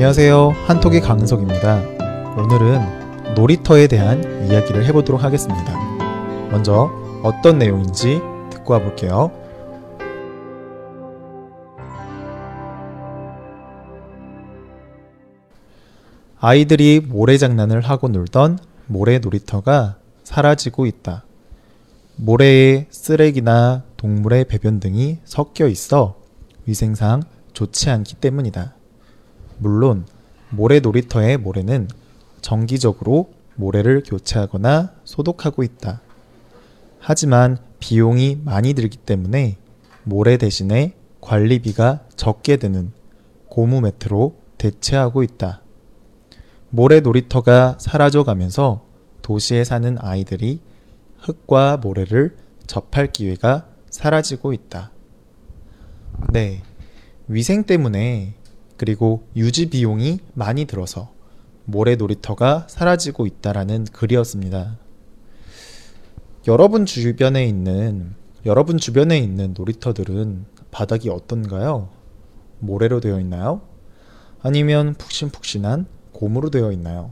안녕하세요. 한톡의 강석입니다. 오늘은 놀이터에 대한 이야기를 해보도록 하겠습니다. 먼저 어떤 내용인지 듣고 와볼게요. 아이들이 모래장난을 하고 놀던 모래 놀이터가 사라지고 있다. 모래에 쓰레기나 동물의 배변 등이 섞여 있어 위생상 좋지 않기 때문이다. 물론 모래 놀이터의 모래는 정기적으로 모래를 교체하거나 소독하고 있다. 하지만 비용이 많이 들기 때문에 모래 대신에 관리비가 적게 드는 고무 매트로 대체하고 있다. 모래 놀이터가 사라져 가면서 도시에 사는 아이들이 흙과 모래를 접할 기회가 사라지고 있다. 네. 위생 때문에 그리고 유지 비용이 많이 들어서 모래 놀이터가 사라지고 있다라는 글이었습니다. 여러분 주변에 있는 여러분 주변에 있는 놀이터들은 바닥이 어떤가요? 모래로 되어 있나요? 아니면 푹신푹신한 고무로 되어 있나요?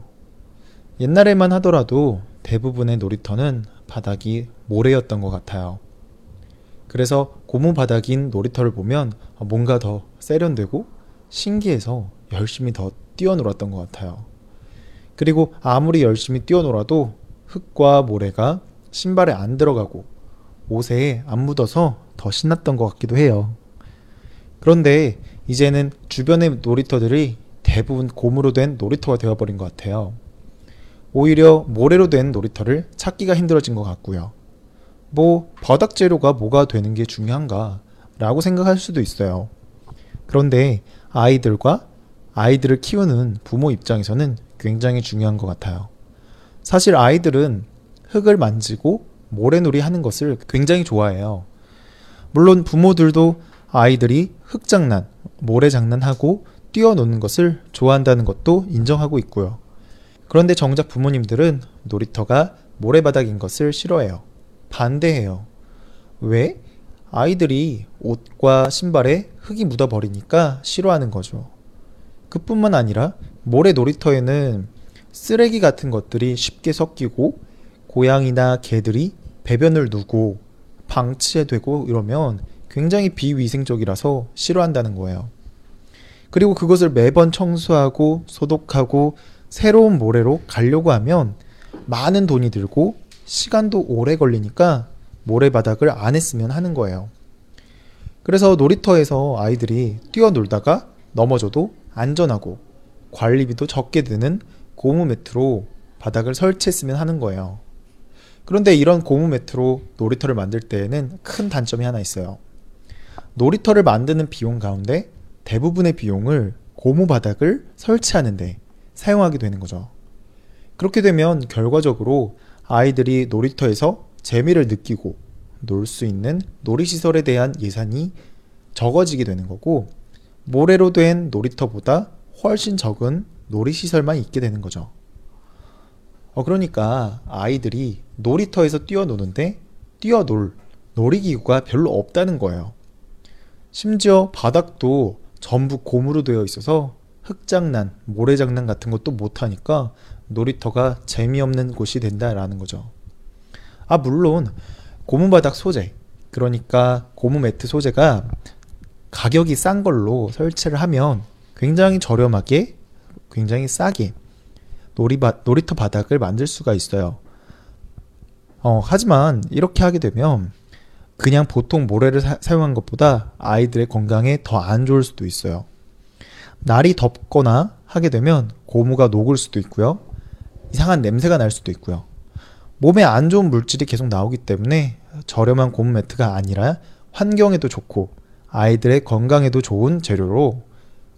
옛날에만 하더라도 대부분의 놀이터는 바닥이 모래였던 것 같아요. 그래서 고무 바닥인 놀이터를 보면 뭔가 더 세련되고 신기해서 열심히 더 뛰어놀았던 것 같아요. 그리고 아무리 열심히 뛰어놀아도 흙과 모래가 신발에 안 들어가고 옷에 안 묻어서 더 신났던 것 같기도 해요. 그런데 이제는 주변의 놀이터들이 대부분 고무로 된 놀이터가 되어버린 것 같아요. 오히려 모래로 된 놀이터를 찾기가 힘들어진 것 같고요. 뭐, 바닥 재료가 뭐가 되는 게 중요한가? 라고 생각할 수도 있어요. 그런데 아이들과 아이들을 키우는 부모 입장에서는 굉장히 중요한 것 같아요. 사실 아이들은 흙을 만지고 모래놀이 하는 것을 굉장히 좋아해요. 물론 부모들도 아이들이 흙장난, 모래장난하고 뛰어노는 것을 좋아한다는 것도 인정하고 있고요. 그런데 정작 부모님들은 놀이터가 모래바닥인 것을 싫어해요. 반대해요. 왜? 아이들이 옷과 신발에 흙이 묻어버리니까 싫어하는 거죠. 그뿐만 아니라 모래 놀이터에는 쓰레기 같은 것들이 쉽게 섞이고 고양이나 개들이 배변을 누고 방치되고 이러면 굉장히 비위생적이라서 싫어한다는 거예요. 그리고 그것을 매번 청소하고 소독하고 새로운 모래로 가려고 하면 많은 돈이 들고 시간도 오래 걸리니까 모래바닥을 안 했으면 하는 거예요. 그래서 놀이터에서 아이들이 뛰어놀다가 넘어져도 안전하고 관리비도 적게 드는 고무 매트로 바닥을 설치했으면 하는 거예요. 그런데 이런 고무 매트로 놀이터를 만들 때에는 큰 단점이 하나 있어요. 놀이터를 만드는 비용 가운데 대부분의 비용을 고무 바닥을 설치하는데 사용하게 되는 거죠. 그렇게 되면 결과적으로 아이들이 놀이터에서 재미를 느끼고 놀 수 있는 놀이시설에 대한 예산이 적어지게 되는 거고 모래로 된 놀이터보다 훨씬 적은 놀이시설만 있게 되는 거죠. 어, 그러니까 아이들이 놀이터에서 뛰어노는데 뛰어놀 놀이기구가 별로 없다는 거예요. 심지어 바닥도 전부 고무로 되어 있어서 흙장난, 모래장난 같은 것도 못하니까 놀이터가 재미없는 곳이 된다라는 거죠. 아, 물론 고무 바닥 소재, 그러니까 고무 매트 소재가 가격이 싼 걸로 설치를 하면 굉장히 저렴하게, 굉장히 싸게 놀이바, 놀이터 바닥을 만들 수가 있어요. 어, 하지만 이렇게 하게 되면 그냥 보통 모래를 사, 용한 것보다 아이들의 건강에 더 안 좋을 수도 있어요. 날이 덥거나 하게 되면 고무가 녹을 수도 있고요. 이상한 냄새가 날 수도 있고요. 몸에 안 좋은 물질이 계속 나오기 때문에 저렴한 고무 매트가 아니라 환경에도 좋고 아이들의 건강에도 좋은 재료로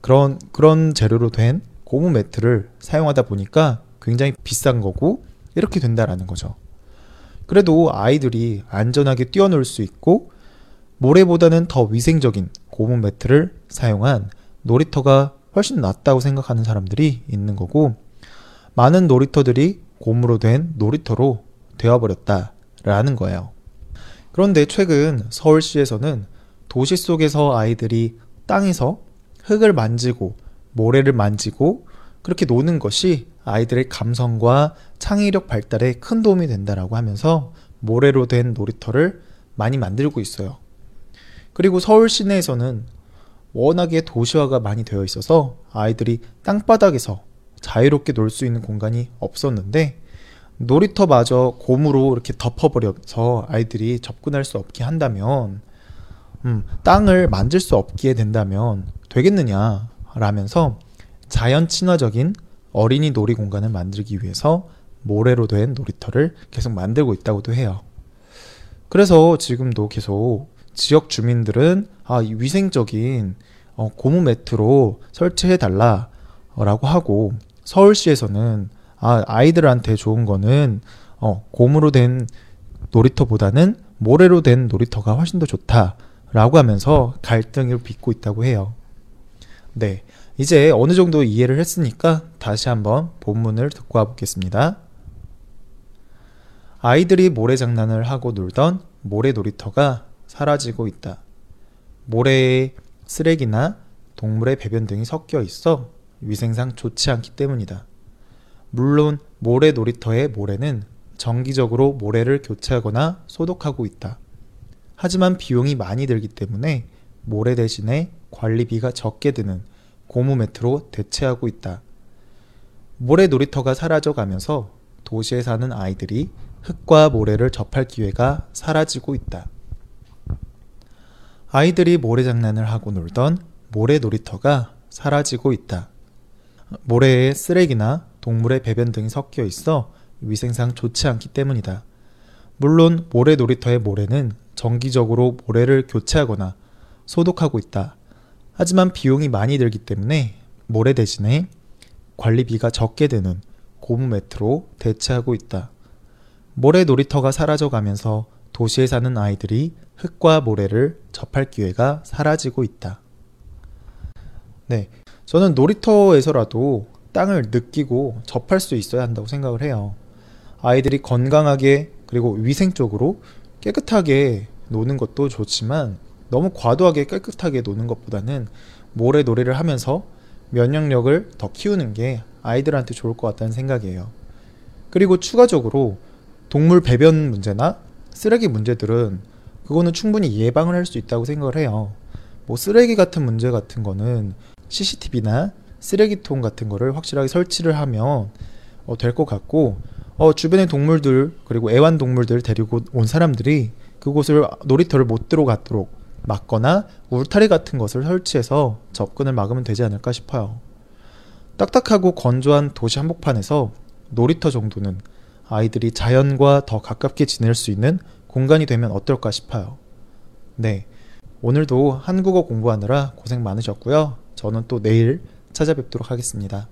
그런 그런 재료로 된 고무 매트를 사용하다 보니까 굉장히 비싼 거고 이렇게 된다라는 거죠. 그래도 아이들이 안전하게 뛰어놀 수 있고 모래보다는 더 위생적인 고무 매트를 사용한 놀이터가 훨씬 낫다고 생각하는 사람들이 있는 거고 많은 놀이터들이 고무로 된 놀이터로 되어버렸다라는 거예요. 그런데 최근 서울시에서는 도시 속에서 아이들이 땅에서 흙을 만지고 모래를 만지고 그렇게 노는 것이 아이들의 감성과 창의력 발달에 큰 도움이 된다라고 하면서 모래로 된 놀이터를 많이 만들고 있어요. 그리고 서울 시내에서는 워낙에 도시화가 많이 되어 있어서 아이들이 땅바닥에서 자유롭게 놀 수 있는 공간이 없었는데 놀이터마저 고무로 이렇게 덮어버려서 아이들이 접근할 수 없게 한다면 음, 땅을 만질 수 없게 된다면 되겠느냐 라면서 자연 친화적인 어린이 놀이 공간을 만들기 위해서 모래로 된 놀이터를 계속 만들고 있다고도 해요. 그래서 지금도 계속 지역 주민들은 아, 이 위생적인 어, 고무 매트로 설치해 달라라고 하고 서울시에서는 아, 아이들한테 좋은 거는 어, 고무로 된 놀이터보다는 모래로 된 놀이터가 훨씬 더 좋다라고 하면서 갈등을 빚고 있다고 해요. 네. 이제 어느 정도 이해를 했으니까 다시 한번 본문을 듣고 와보겠습니다. 아이들이 모래 장난을 하고 놀던 모래 놀이터가 사라지고 있다. 모래에 쓰레기나 동물의 배변 등이 섞여 있어 위생상 좋지 않기 때문이다. 물론 모래 놀이터의 모래는 정기적으로 모래를 교체하거나 소독하고 있다. 하지만 비용이 많이 들기 때문에 모래 대신에 관리비가 적게 드는 고무 매트로 대체하고 있다. 모래 놀이터가 사라져 가면서 도시에 사는 아이들이 흙과 모래를 접할 기회가 사라지고 있다. 아이들이 모래 장난을 하고 놀던 모래 놀이터가 사라지고 있다. 모래에 쓰레기나 동물의 배변 등이 섞여 있어 위생상 좋지 않기 때문이다. 물론 모래 놀이터의 모래는 정기적으로 모래를 교체하거나 소독하고 있다. 하지만 비용이 많이 들기 때문에 모래 대신에 관리비가 적게 드는 고무 매트로 대체하고 있다. 모래 놀이터가 사라져 가면서 도시에 사는 아이들이 흙과 모래를 접할 기회가 사라지고 있다. 네. 저는 놀이터에서라도 땅을 느끼고 접할 수 있어야 한다고 생각을 해요. 아이들이 건강하게 그리고 위생적으로 깨끗하게 노는 것도 좋지만 너무 과도하게 깨끗하게 노는 것보다는 모래 놀이를 하면서 면역력을 더 키우는 게 아이들한테 좋을 것 같다는 생각이에요. 그리고 추가적으로 동물 배변 문제나 쓰레기 문제들은 그거는 충분히 예방을 할 수 있다고 생각을 해요. 뭐 쓰레기 같은 문제 같은 거는 CCTV나 쓰레기통 같은 거를 확실하게 설치를 하면 어, 될 것 같고 어, 주변의 동물들 그리고 애완동물들 데리고 온 사람들이 그곳을 놀이터를 못 들어가도록 막거나 울타리 같은 것을 설치해서 접근을 막으면 되지 않을까 싶어요. 딱딱하고 건조한 도시 한복판에서 놀이터 정도는 아이들이 자연과 더 가깝게 지낼 수 있는 공간이 되면 어떨까 싶어요. 네. 오늘도 한국어 공부하느라 고생 많으셨고요. 저는 또 내일 찾아뵙도록 하겠습니다.